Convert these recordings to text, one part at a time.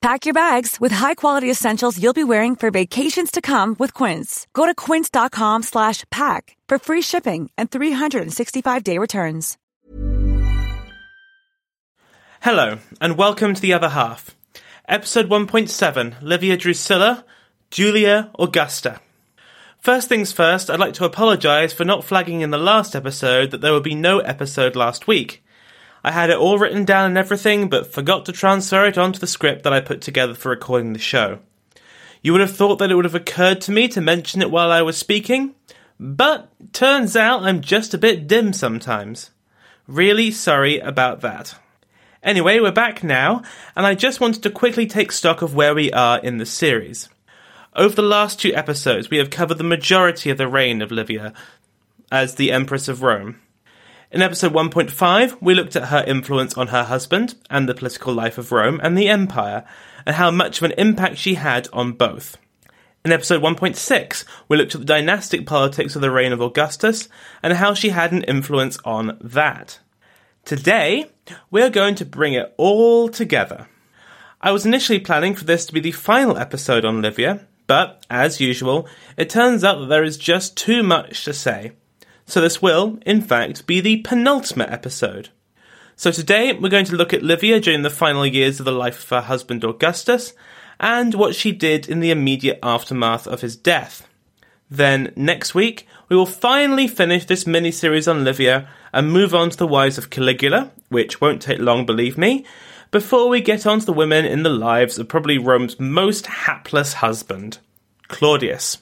Pack your bags with high-quality essentials you'll be wearing for vacations to come with Quince. Go to quince.com slash pack for free shipping and 365-day returns. Hello, and welcome to The Other Half. Episode 1.7 Livia Drusilla, Julia Augusta. First things first, I'd like to apologise for not flagging in the last episode that there would be no episode last week. I had it all written down and everything, but forgot to transfer it onto the script that I put together for recording the show. You would have thought that it would have occurred to me to mention it while I was speaking, but turns out I'm just a bit dim sometimes. Really sorry about that. Anyway, we're back now, and I just wanted to quickly take stock of where we are in the series. Over the last two episodes, we have covered the majority of the reign of Livia as the Empress of Rome. In episode 1.5, we looked at her influence on her husband and the political life of Rome and the Empire, and how much of an impact she had on both. In episode 1.6, we looked at the dynastic politics of the reign of Augustus and how she had an influence on that. Today, we are going to bring it all together. I was initially planning for this to be the final episode on Livia, but, as usual, it turns out that there is just too much to say. So this will, in fact, be the penultimate episode. So today we're going to look at Livia during the final years of the life of her husband Augustus, and what she did in the immediate aftermath of his death. Then, next week, we will finally finish this mini series on Livia and move on to the wives of Caligula, which won't take long, believe me, before we get on to the women in the lives of probably Rome's most hapless husband, Claudius.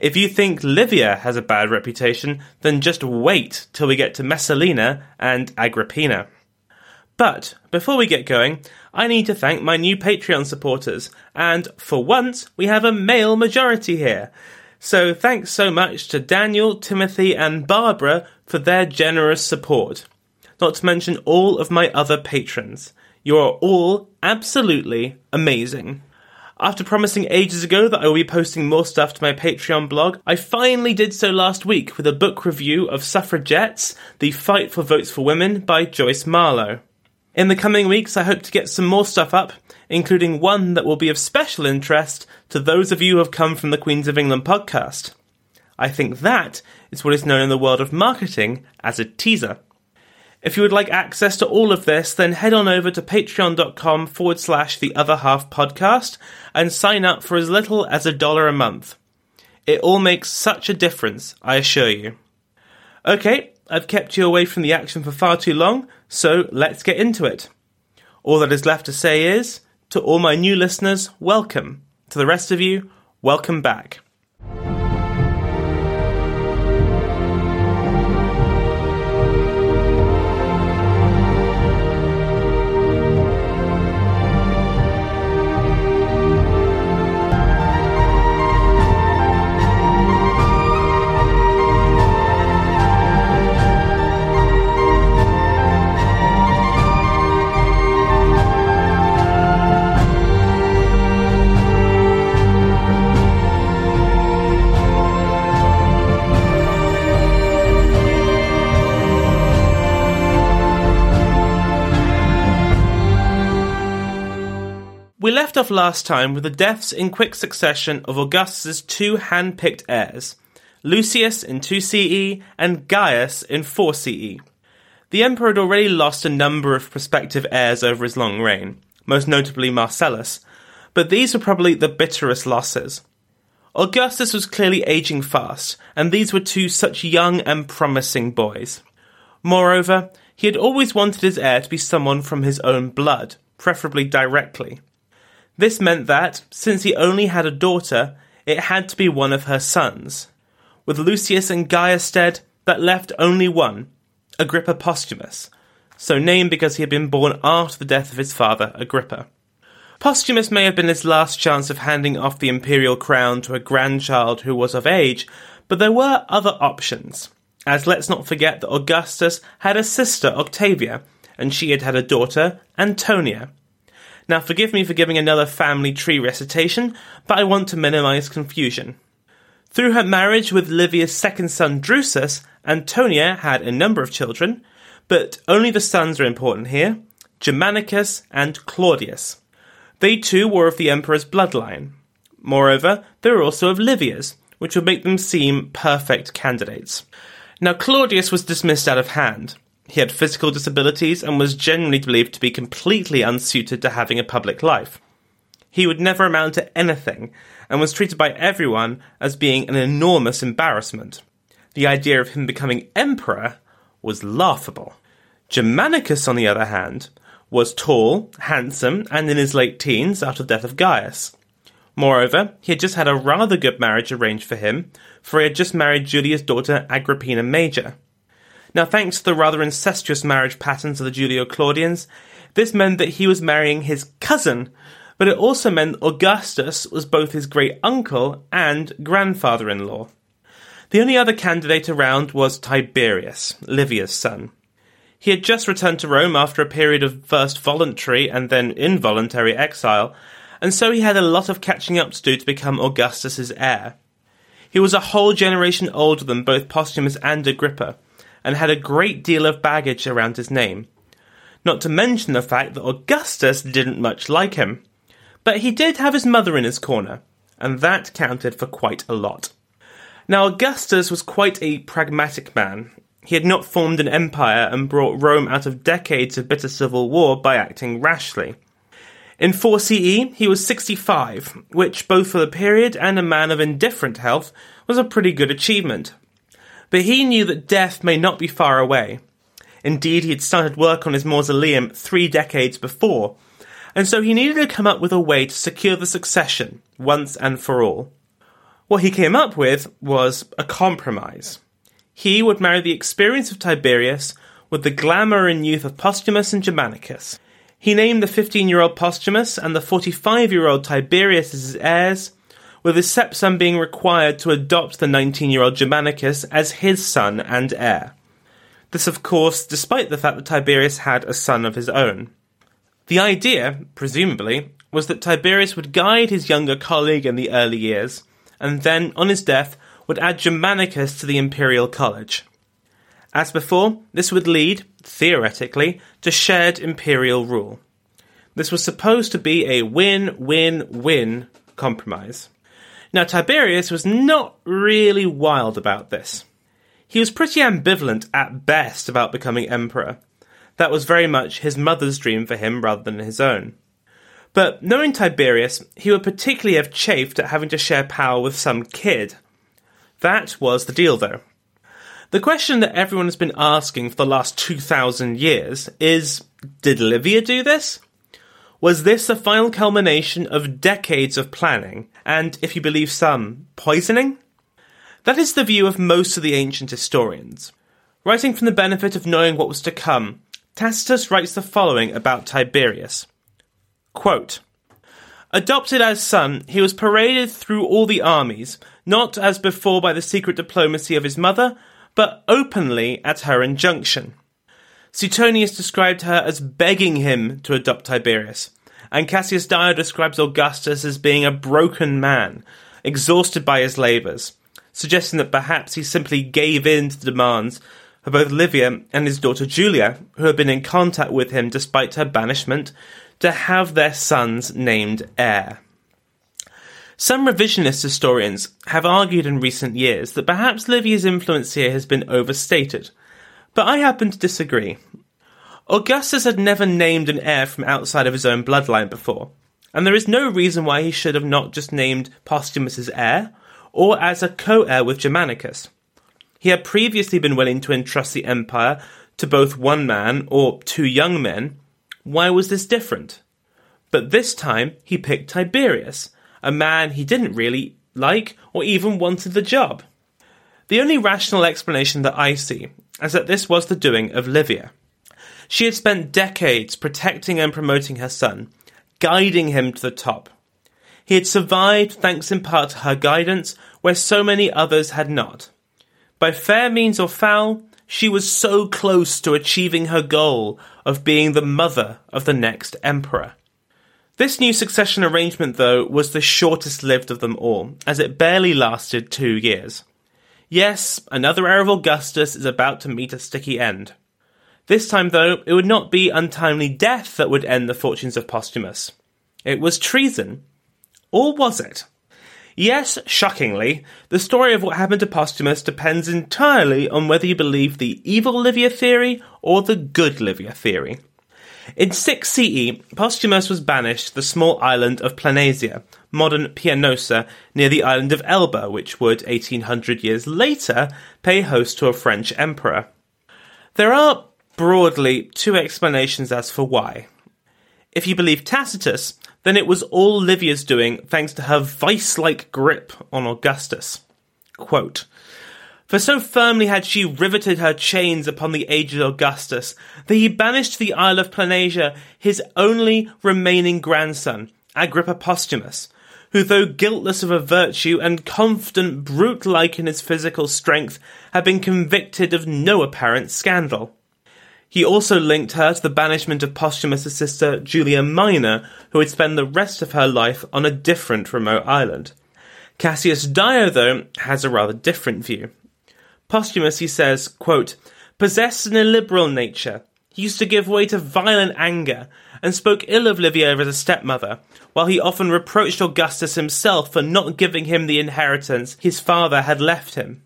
If you think Livia has a bad reputation, then just wait till we get to Messalina and Agrippina. But before we get going, I need to thank my new Patreon supporters, and for once, we have a male majority here. So thanks so much to Daniel, Timothy, and Barbara for their generous support. Not to mention all of my other patrons. You are all absolutely amazing. After promising ages ago that I will be posting more stuff to my Patreon blog, I finally did so last week with a book review of Suffragettes The Fight for Votes for Women by Joyce Marlow. In the coming weeks, I hope to get some more stuff up, including one that will be of special interest to those of you who have come from the Queens of England podcast. I think that is what is known in the world of marketing as a teaser. If you would like access to all of this, then head on over to patreon.com forward slash the other half podcast and sign up for as little as a dollar a month. It all makes such a difference, I assure you. Okay, I've kept you away from the action for far too long, so let's get into it. All that is left to say is, to all my new listeners, welcome. To the rest of you, welcome back. Left off last time with the deaths in quick succession of Augustus's two hand-picked heirs, Lucius in 2 CE and Gaius in 4 CE. The emperor had already lost a number of prospective heirs over his long reign, most notably Marcellus, but these were probably the bitterest losses. Augustus was clearly aging fast, and these were two such young and promising boys. Moreover, he had always wanted his heir to be someone from his own blood, preferably directly. This meant that, since he only had a daughter, it had to be one of her sons. With Lucius and Gaius dead, that left only one, Agrippa Posthumus, so named because he had been born after the death of his father, Agrippa. Posthumus may have been his last chance of handing off the imperial crown to a grandchild who was of age, but there were other options, as let's not forget that Augustus had a sister, Octavia, and she had had a daughter, Antonia. Now, forgive me for giving another family tree recitation, but I want to minimize confusion. Through her marriage with Livia's second son, Drusus, Antonia had a number of children, but only the sons are important here Germanicus and Claudius. They too were of the emperor's bloodline. Moreover, they were also of Livia's, which would make them seem perfect candidates. Now, Claudius was dismissed out of hand. He had physical disabilities and was generally believed to be completely unsuited to having a public life. He would never amount to anything and was treated by everyone as being an enormous embarrassment. The idea of him becoming emperor was laughable. Germanicus, on the other hand, was tall, handsome, and in his late teens after the death of Gaius. Moreover, he had just had a rather good marriage arranged for him, for he had just married Julia's daughter Agrippina Major. Now, thanks to the rather incestuous marriage patterns of the Julio Claudians, this meant that he was marrying his cousin, but it also meant Augustus was both his great uncle and grandfather in law. The only other candidate around was Tiberius, Livia's son. He had just returned to Rome after a period of first voluntary and then involuntary exile, and so he had a lot of catching up to do to become Augustus's heir. He was a whole generation older than both Posthumus and Agrippa, and had a great deal of baggage around his name. Not to mention the fact that Augustus didn't much like him. But he did have his mother in his corner, and that counted for quite a lot. Now, Augustus was quite a pragmatic man. He had not formed an empire and brought Rome out of decades of bitter civil war by acting rashly. In 4 CE, he was 65, which, both for the period and a man of indifferent health, was a pretty good achievement. But he knew that death may not be far away. Indeed, he had started work on his mausoleum three decades before, and so he needed to come up with a way to secure the succession, once and for all. What he came up with was a compromise. He would marry the experience of Tiberius with the glamour and youth of Posthumus and Germanicus. He named the 15 year old Posthumus and the 45 year old Tiberius as his heirs, with his stepson being required to adopt the 19 year old Germanicus as his son and heir. This, of course, despite the fact that Tiberius had a son of his own. The idea, presumably, was that Tiberius would guide his younger colleague in the early years, and then, on his death, would add Germanicus to the imperial college. As before, this would lead, theoretically, to shared imperial rule. This was supposed to be a win win win compromise. Now, Tiberius was not really wild about this. He was pretty ambivalent at best about becoming emperor. That was very much his mother's dream for him rather than his own. But knowing Tiberius, he would particularly have chafed at having to share power with some kid. That was the deal, though. The question that everyone has been asking for the last 2,000 years is Did Livia do this? Was this the final culmination of decades of planning, and, if you believe some, poisoning? That is the view of most of the ancient historians. Writing from the benefit of knowing what was to come, Tacitus writes the following about Tiberius. Quote, Adopted as son, he was paraded through all the armies, not as before by the secret diplomacy of his mother, but openly at her injunction. Suetonius described her as begging him to adopt Tiberius, and Cassius Dio describes Augustus as being a broken man, exhausted by his labours, suggesting that perhaps he simply gave in to the demands of both Livia and his daughter Julia, who had been in contact with him despite her banishment, to have their sons named heir. Some revisionist historians have argued in recent years that perhaps Livia's influence here has been overstated, but I happen to disagree. Augustus had never named an heir from outside of his own bloodline before, and there is no reason why he should have not just named Posthumus as heir, or as a co-heir with Germanicus. He had previously been willing to entrust the empire to both one man or two young men. Why was this different? But this time he picked Tiberius, a man he didn't really like or even wanted the job. The only rational explanation that I see is that this was the doing of Livia. She had spent decades protecting and promoting her son, guiding him to the top. He had survived thanks in part to her guidance where so many others had not. By fair means or foul, she was so close to achieving her goal of being the mother of the next emperor. This new succession arrangement, though, was the shortest lived of them all, as it barely lasted two years. Yes, another heir of Augustus is about to meet a sticky end. This time, though, it would not be untimely death that would end the fortunes of Postumus. It was treason. Or was it? Yes, shockingly, the story of what happened to Postumus depends entirely on whether you believe the evil Livia theory or the good Livia theory. In 6 CE, Postumus was banished to the small island of Planasia, modern Pianosa, near the island of Elba, which would, 1800 years later, pay host to a French emperor. There are, broadly, two explanations as for why. If you believe Tacitus, then it was all Livia's doing thanks to her vice like grip on Augustus. Quote, for so firmly had she riveted her chains upon the aged Augustus that he banished to the Isle of Planasia his only remaining grandson, Agrippa Postumus, who, though guiltless of a virtue and confident brute like in his physical strength, had been convicted of no apparent scandal. He also linked her to the banishment of Postumus' sister Julia Minor, who would spend the rest of her life on a different remote island. Cassius Dio, though, has a rather different view. Posthumus, he says, quote, possessed an illiberal nature. He used to give way to violent anger, and spoke ill of Livia as a stepmother, while he often reproached Augustus himself for not giving him the inheritance his father had left him.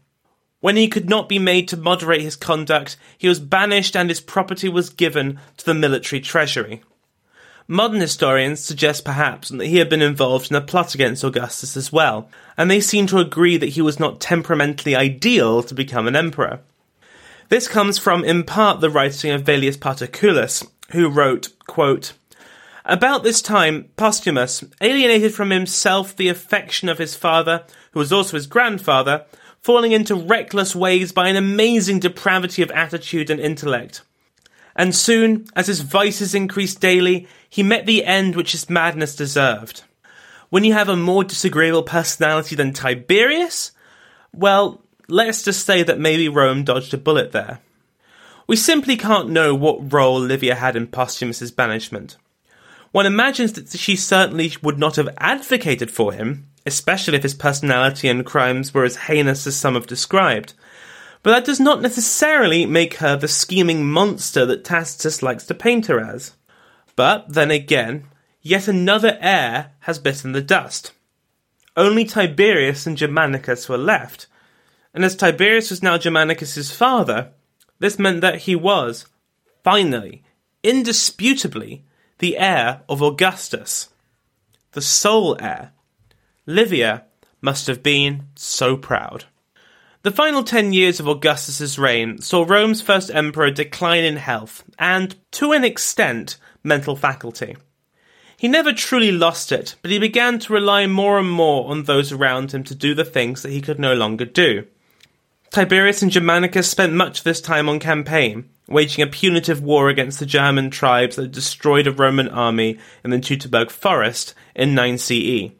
When he could not be made to moderate his conduct, he was banished and his property was given to the military treasury. Modern historians suggest perhaps that he had been involved in a plot against Augustus as well, and they seem to agree that he was not temperamentally ideal to become an emperor. This comes from, in part, the writing of Velleius Paterculus, who wrote, quote, About this time, Postumus, alienated from himself the affection of his father, who was also his grandfather, falling into reckless ways by an amazing depravity of attitude and intellect. And soon, as his vices increased daily, he met the end which his madness deserved. When you have a more disagreeable personality than Tiberius, well, let's just say that maybe Rome dodged a bullet there. We simply can't know what role Livia had in Postumus's banishment. One imagines that she certainly would not have advocated for him, especially if his personality and crimes were as heinous as some have described. But that does not necessarily make her the scheming monster that Tacitus likes to paint her as. But then again, yet another heir has bitten the dust. Only Tiberius and Germanicus were left, and as Tiberius was now Germanicus's father, this meant that he was, finally, indisputably, the heir of Augustus. The sole heir. Livia must have been so proud. The final ten years of Augustus's reign saw Rome's first emperor decline in health and, to an extent, mental faculty. He never truly lost it, but he began to rely more and more on those around him to do the things that he could no longer do. Tiberius and Germanicus spent much of this time on campaign, waging a punitive war against the German tribes that destroyed a Roman army in the Teutoburg forest in 9 CE.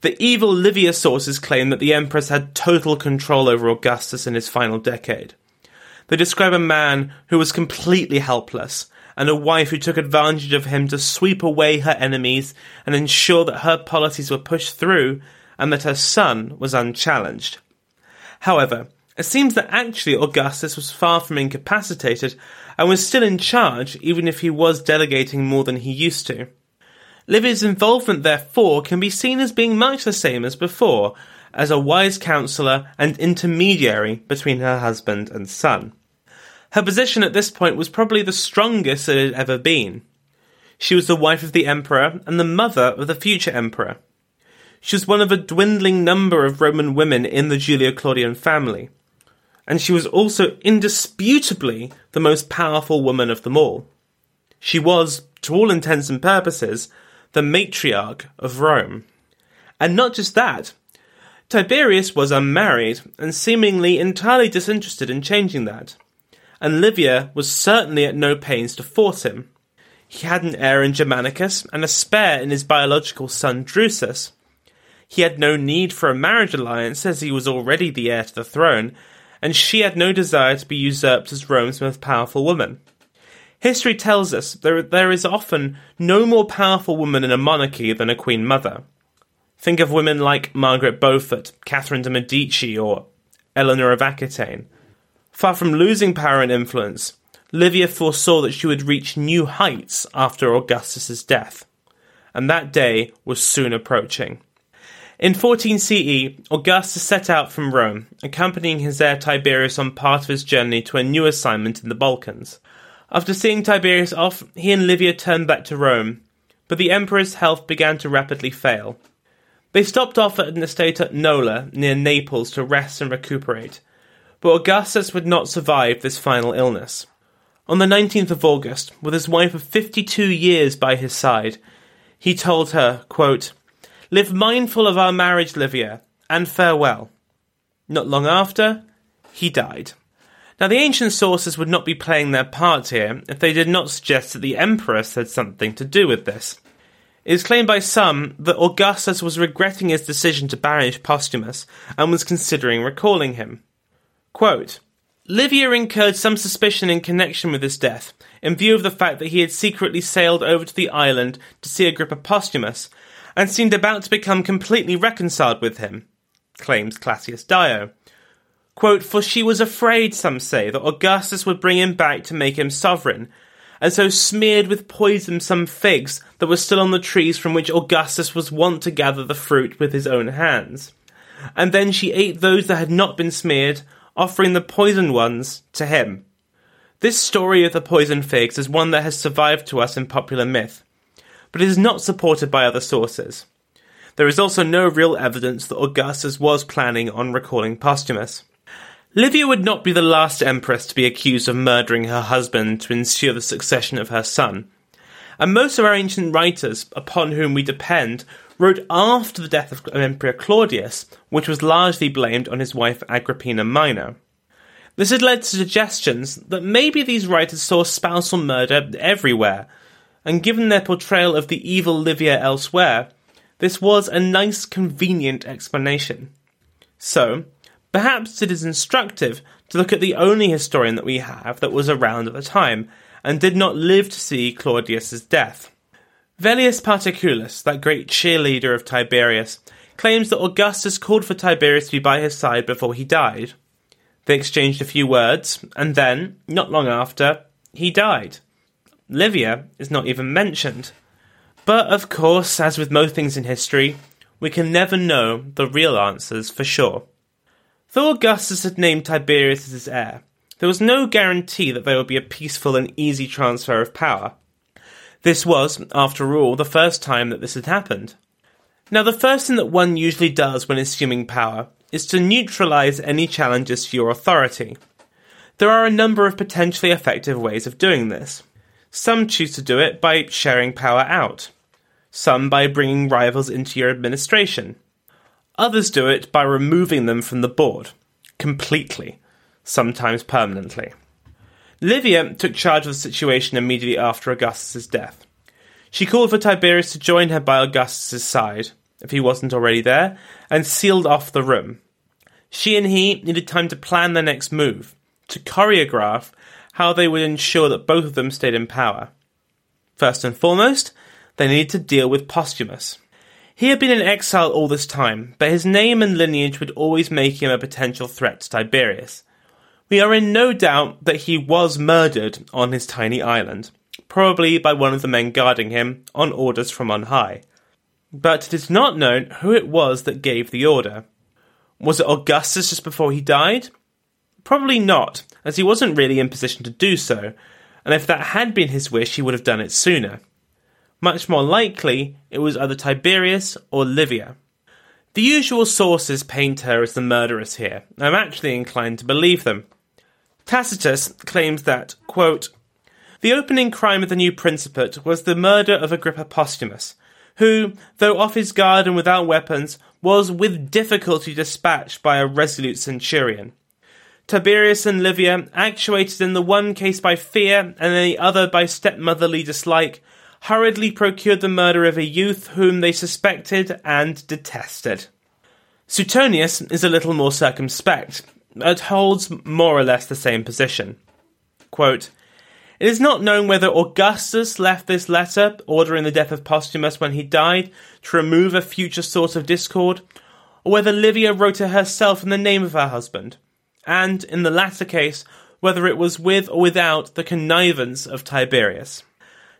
The evil Livia sources claim that the Empress had total control over Augustus in his final decade. They describe a man who was completely helpless, and a wife who took advantage of him to sweep away her enemies and ensure that her policies were pushed through and that her son was unchallenged. However, it seems that actually Augustus was far from incapacitated and was still in charge even if he was delegating more than he used to. Livia's involvement, therefore, can be seen as being much the same as before, as a wise counsellor and intermediary between her husband and son. Her position at this point was probably the strongest it had ever been. She was the wife of the emperor and the mother of the future emperor. She was one of a dwindling number of Roman women in the Julio Claudian family, and she was also indisputably the most powerful woman of them all. She was, to all intents and purposes, the matriarch of Rome. And not just that, Tiberius was unmarried and seemingly entirely disinterested in changing that, and Livia was certainly at no pains to force him. He had an heir in Germanicus and a spare in his biological son Drusus. He had no need for a marriage alliance as he was already the heir to the throne, and she had no desire to be usurped as Rome's most powerful woman. History tells us there, there is often no more powerful woman in a monarchy than a queen mother. Think of women like Margaret Beaufort, Catherine de' Medici, or Eleanor of Aquitaine. Far from losing power and influence, Livia foresaw that she would reach new heights after Augustus's death, and that day was soon approaching. In 14 CE, Augustus set out from Rome, accompanying his heir Tiberius on part of his journey to a new assignment in the Balkans. After seeing Tiberius off, he and Livia turned back to Rome, but the emperor's health began to rapidly fail. They stopped off at an estate at Nola, near Naples, to rest and recuperate, but Augustus would not survive this final illness. On the 19th of August, with his wife of 52 years by his side, he told her, quote, Live mindful of our marriage, Livia, and farewell. Not long after, he died. Now, the ancient sources would not be playing their part here if they did not suggest that the empress had something to do with this. It is claimed by some that Augustus was regretting his decision to banish Postumus and was considering recalling him. Quote, Livia incurred some suspicion in connection with his death, in view of the fact that he had secretly sailed over to the island to see Agrippa Postumus, and seemed about to become completely reconciled with him, claims Cassius Dio. Quote, For she was afraid, some say, that Augustus would bring him back to make him sovereign, and so smeared with poison some figs that were still on the trees from which Augustus was wont to gather the fruit with his own hands. And then she ate those that had not been smeared, offering the poisoned ones to him. This story of the poisoned figs is one that has survived to us in popular myth, but it is not supported by other sources. There is also no real evidence that Augustus was planning on recalling Postumus. Livia would not be the last empress to be accused of murdering her husband to ensure the succession of her son. And most of our ancient writers, upon whom we depend, wrote after the death of Emperor Claudius, which was largely blamed on his wife Agrippina Minor. This had led to suggestions that maybe these writers saw spousal murder everywhere, and given their portrayal of the evil Livia elsewhere, this was a nice, convenient explanation. So, Perhaps it is instructive to look at the only historian that we have that was around at the time and did not live to see Claudius's death. Velleius Paterculus, that great cheerleader of Tiberius, claims that Augustus called for Tiberius to be by his side before he died. They exchanged a few words, and then, not long after, he died. Livia is not even mentioned. But of course, as with most things in history, we can never know the real answers for sure. Though Augustus had named Tiberius as his heir, there was no guarantee that there would be a peaceful and easy transfer of power. This was, after all, the first time that this had happened. Now, the first thing that one usually does when assuming power is to neutralize any challenges to your authority. There are a number of potentially effective ways of doing this. Some choose to do it by sharing power out, some by bringing rivals into your administration, Others do it by removing them from the board, completely, sometimes permanently. Livia took charge of the situation immediately after Augustus's death. She called for Tiberius to join her by Augustus's side, if he wasn't already there, and sealed off the room. She and he needed time to plan their next move, to choreograph how they would ensure that both of them stayed in power. First and foremost, they needed to deal with Postumus. He had been in exile all this time, but his name and lineage would always make him a potential threat to Tiberius. We are in no doubt that he was murdered on his tiny island, probably by one of the men guarding him on orders from on high. But it is not known who it was that gave the order. Was it Augustus just before he died? Probably not, as he wasn't really in position to do so, and if that had been his wish, he would have done it sooner. Much more likely, it was either Tiberius or Livia. The usual sources paint her as the murderess here. I'm actually inclined to believe them. Tacitus claims that, quote, the opening crime of the new principate was the murder of Agrippa Postumus, who, though off his guard and without weapons, was with difficulty dispatched by a resolute centurion. Tiberius and Livia, actuated in the one case by fear and in the other by stepmotherly dislike, hurriedly procured the murder of a youth whom they suspected and detested. Suetonius is a little more circumspect, but holds more or less the same position. Quote, it is not known whether Augustus left this letter, ordering the death of Postumus when he died, to remove a future source of discord, or whether Livia wrote it herself in the name of her husband, and, in the latter case, whether it was with or without the connivance of Tiberius.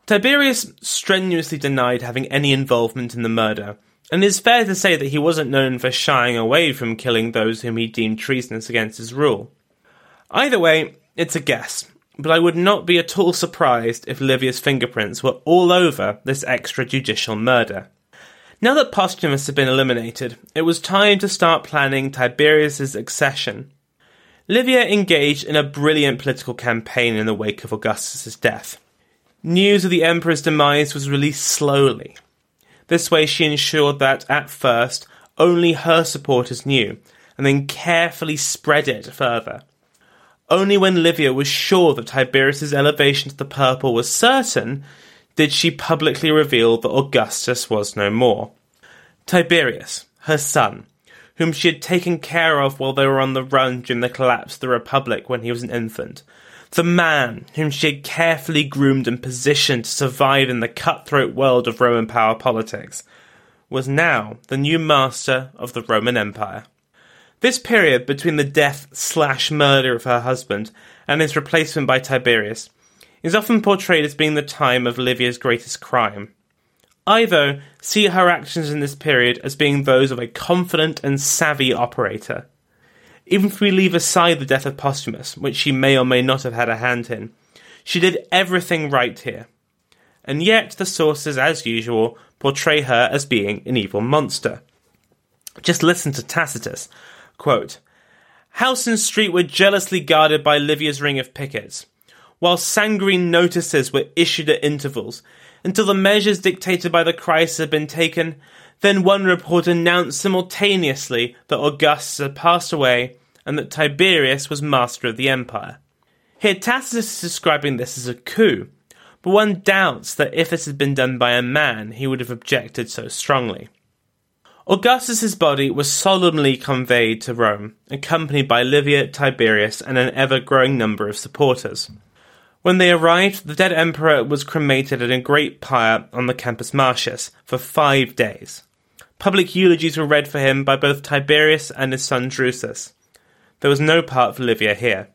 Tiberius strenuously denied having any involvement in the murder, and it is fair to say that he wasn't known for shying away from killing those whom he deemed treasonous against his rule. Either way, it's a guess, but I would not be at all surprised if Livia's fingerprints were all over this extrajudicial murder. Now that Postumus had been eliminated, it was time to start planning Tiberius's accession. Livia engaged in a brilliant political campaign in the wake of Augustus's death. News of the emperor's demise was released slowly. This way she ensured that, at first, only her supporters knew, and then carefully spread it further. Only when Livia was sure that Tiberius's elevation to the purple was certain did she publicly reveal that Augustus was no more. Tiberius, her son, whom she had taken care of while they were on the run during the collapse of the Republic when he was an infant, the man whom she had carefully groomed and positioned to survive in the cutthroat world of Roman power politics, was now the new master of the Roman Empire. This period between the death slash murder of her husband and his replacement by Tiberius is often portrayed as being the time of Livia's greatest crime. I, though, see her actions in this period as being those of a confident and savvy operator. Even if we leave aside the death of Postumus, which she may or may not have had a hand in, she did everything right here. And yet the sources, as usual, portray her as being an evil monster. Just listen to Tacitus, Quote, House and street were jealously guarded by Livia's ring of pickets, while sanguine notices were issued at intervals, until the measures dictated by the crisis had been taken. Then one report announced simultaneously that Augustus had passed away and that Tiberius was master of the empire. Here Tacitus is describing this as a coup, but one doubts that if this had been done by a man, he would have objected so strongly. Augustus's body was solemnly conveyed to Rome, accompanied by Livia, Tiberius, and an ever growing number of supporters. When they arrived, the dead emperor was cremated in a great pyre on the Campus Martius for five days. Public eulogies were read for him by both Tiberius and his son Drusus. There was no part for Livia here.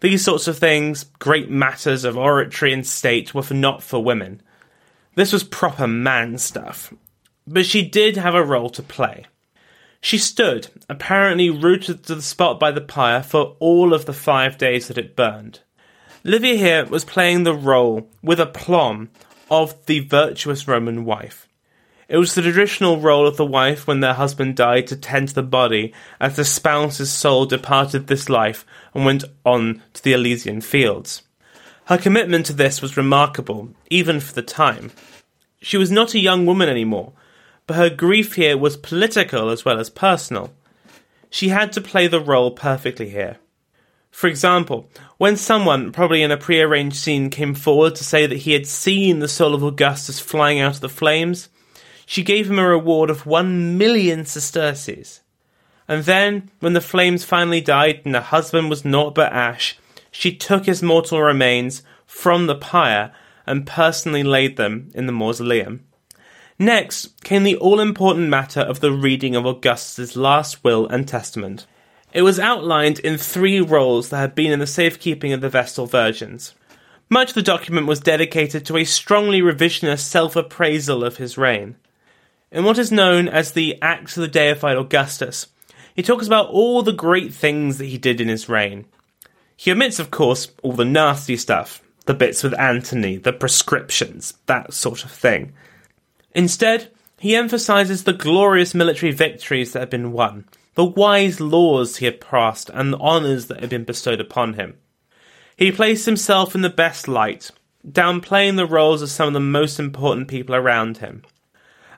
These sorts of things, great matters of oratory and state, were for not for women. This was proper man stuff, but she did have a role to play. She stood, apparently rooted to the spot by the pyre, for all of the five days that it burned. Livia here was playing the role, with aplomb, of the virtuous Roman wife. It was the traditional role of the wife when their husband died to tend to the body as the spouse's soul departed this life and went on to the Elysian fields. Her commitment to this was remarkable, even for the time. She was not a young woman anymore, but her grief here was political as well as personal. She had to play the role perfectly here. For example, when someone, probably in a prearranged scene, came forward to say that he had seen the soul of Augustus flying out of the flames, she gave him a reward of one million sesterces. And then, when the flames finally died and the husband was naught but ash, she took his mortal remains from the pyre and personally laid them in the mausoleum. Next came the all important matter of the reading of Augustus's last will and testament. It was outlined in three rolls that had been in the safekeeping of the Vestal Virgins. Much of the document was dedicated to a strongly revisionist self appraisal of his reign. In what is known as the Acts of the Deified Augustus, he talks about all the great things that he did in his reign. He omits, of course, all the nasty stuff, the bits with Antony, the proscriptions, that sort of thing. Instead, he emphasizes the glorious military victories that had been won, the wise laws he had passed, and the honours that had been bestowed upon him. He placed himself in the best light, downplaying the roles of some of the most important people around him.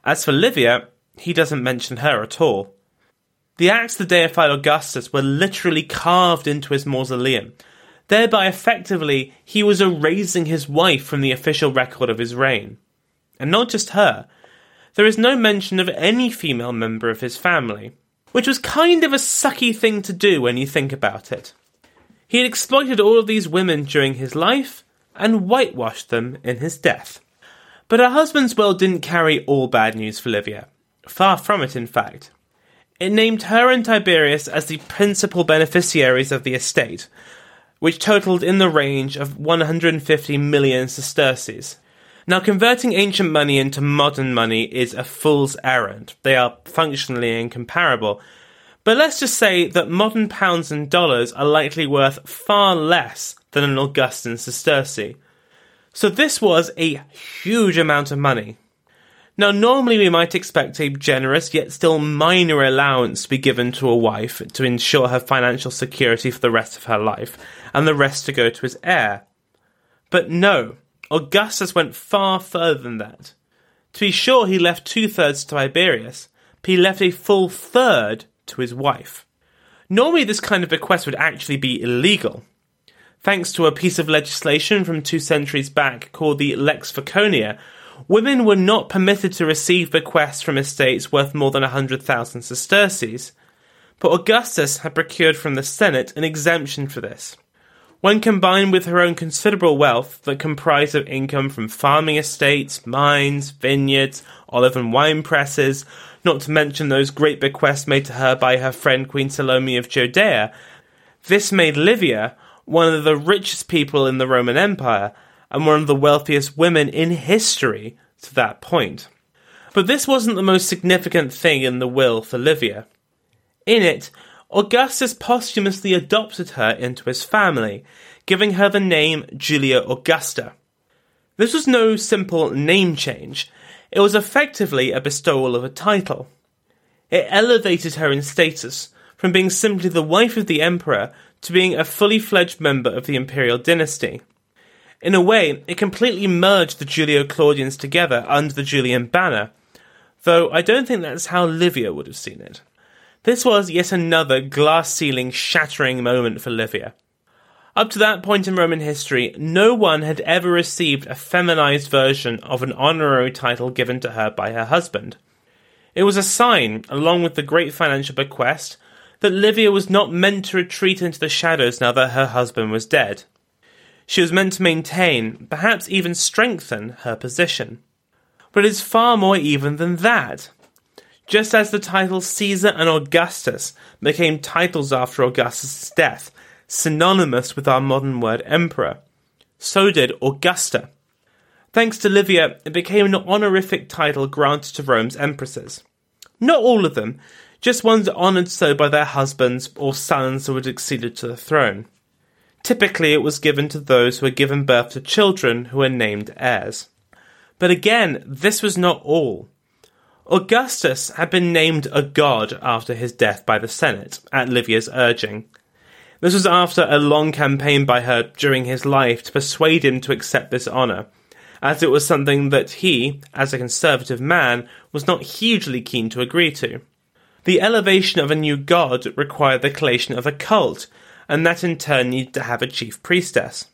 As for Livia, he doesn't mention her at all. The acts that deified Augustus were literally carved into his mausoleum. Thereby, effectively, he was erasing his wife from the official record of his reign. And not just her. There is no mention of any female member of his family, which was kind of a sucky thing to do when you think about it. He had exploited all of these women during his life and whitewashed them in his death. But her husband's will didn't carry all bad news for Livia. Far from it, in fact. It named her and Tiberius as the principal beneficiaries of the estate, which totaled in the range of 150 million sesterces. Now, converting ancient money into modern money is a fool's errand. They are functionally incomparable. But let's just say that modern pounds and dollars are likely worth far less than an Augustan sesterce. So this was a huge amount of money. Now, normally we might expect a generous yet still minor allowance to be given to a wife to ensure her financial security for the rest of her life, and the rest to go to his heir. But no, Augustus went far further than that. To be sure, he left two thirds to Tiberius, but he left a full third to his wife. Normally, this kind of bequest would actually be illegal. Thanks to a piece of legislation from two centuries back called the Lex Voconia, women were not permitted to receive bequests from estates worth more than a 100,000 sesterces, but Augustus had procured from the Senate an exemption for this. When combined with her own considerable wealth that comprised of income from farming estates, mines, vineyards, olive and wine presses, not to mention those great bequests made to her by her friend Queen Salome of Judea, this made Livia one of the richest people in the Roman Empire and one of the wealthiest women in history to that point. But this wasn't the most significant thing in the will for Livia. In it, Augustus posthumously adopted her into his family, giving her the name Julia Augusta. This was no simple name change, it was effectively a bestowal of a title. It elevated her in status from being simply the wife of the emperor to being a fully fledged member of the imperial dynasty. In a way, it completely merged the Julio Claudians together under the Julian banner, though I don't think that's how Livia would have seen it. This was yet another glass ceiling shattering moment for Livia. Up to that point in Roman history, no one had ever received a feminized version of an honorary title given to her by her husband. It was a sign, along with the great financial bequest, that Livia was not meant to retreat into the shadows now that her husband was dead. She was meant to maintain, perhaps even strengthen, her position. But it is far more even than that. Just as the titles Caesar and Augustus became titles after Augustus' death, synonymous with our modern word emperor, so did Augusta. Thanks to Livia, it became an honorific title granted to Rome's empresses. Not all of them, just ones honoured so by their husbands or sons who had succeeded to the throne. Typically, it was given to those who had given birth to children who were named heirs. But again, this was not all. Augustus had been named a god after his death by the Senate, at Livia's urging. This was after a long campaign by her during his life to persuade him to accept this honour, as it was something that he, as a conservative man, was not hugely keen to agree to. The elevation of a new god required the collation of a cult, and that in turn needed to have a chief priestess.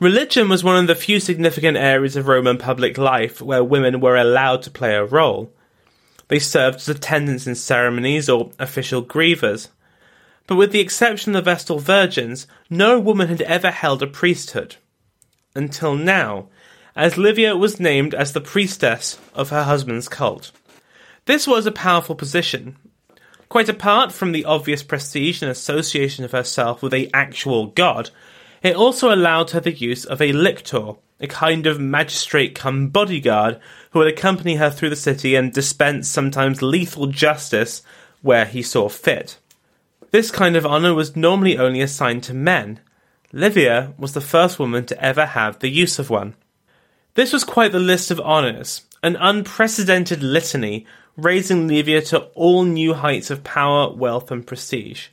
Religion was one of the few significant areas of Roman public life where women were allowed to play a role. They served as attendants in ceremonies or official grievers. But with the exception of the Vestal Virgins, no woman had ever held a priesthood. Until now, as Livia was named as the priestess of her husband's cult. This was a powerful position, Quite apart from the obvious prestige and association of herself with a actual god, it also allowed her the use of a lictor, a kind of magistrate come bodyguard who would accompany her through the city and dispense sometimes lethal justice where he saw fit. This kind of honour was normally only assigned to men. Livia was the first woman to ever have the use of one. This was quite the list of honours, an unprecedented litany raising Livia to all new heights of power, wealth, and prestige.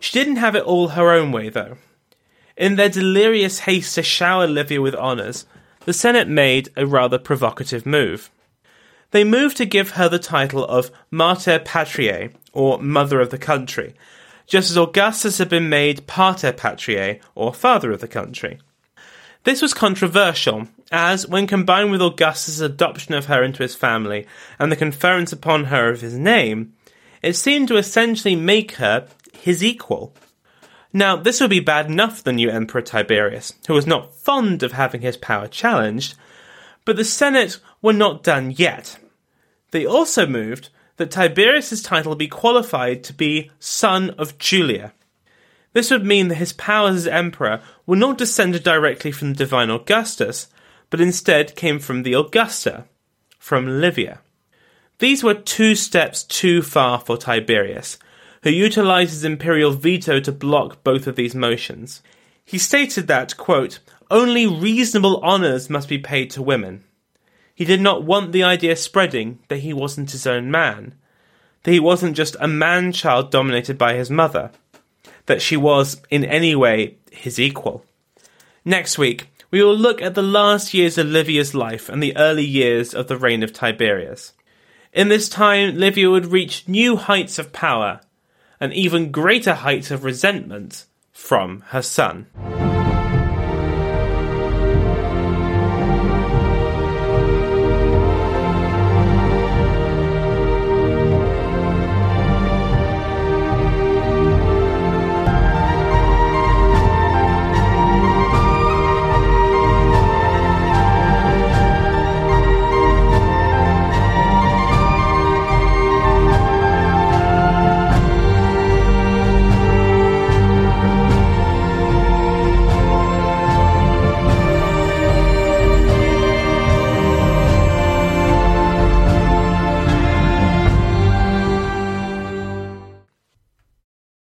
She didn't have it all her own way, though. In their delirious haste to shower Livia with honours, the Senate made a rather provocative move. They moved to give her the title of Mater Patriae, or Mother of the Country, just as Augustus had been made Pater Patriae, or Father of the Country. This was controversial, as, when combined with Augustus' adoption of her into his family and the conference upon her of his name, it seemed to essentially make her his equal. Now, this would be bad enough for the new Emperor Tiberius, who was not fond of having his power challenged, but the Senate were not done yet. They also moved that Tiberius's title be qualified to be son of Julia. This would mean that his powers as emperor were not descended directly from the divine Augustus, but instead came from the Augusta, from Livia. These were two steps too far for Tiberius, who utilizes imperial veto to block both of these motions. He stated that, quote, only reasonable honours must be paid to women. He did not want the idea spreading that he wasn't his own man, that he wasn't just a man child dominated by his mother, that she was in any way his equal. Next week, we will look at the last years of Livia's life and the early years of the reign of Tiberius. In this time, Livia would reach new heights of power and even greater heights of resentment from her son.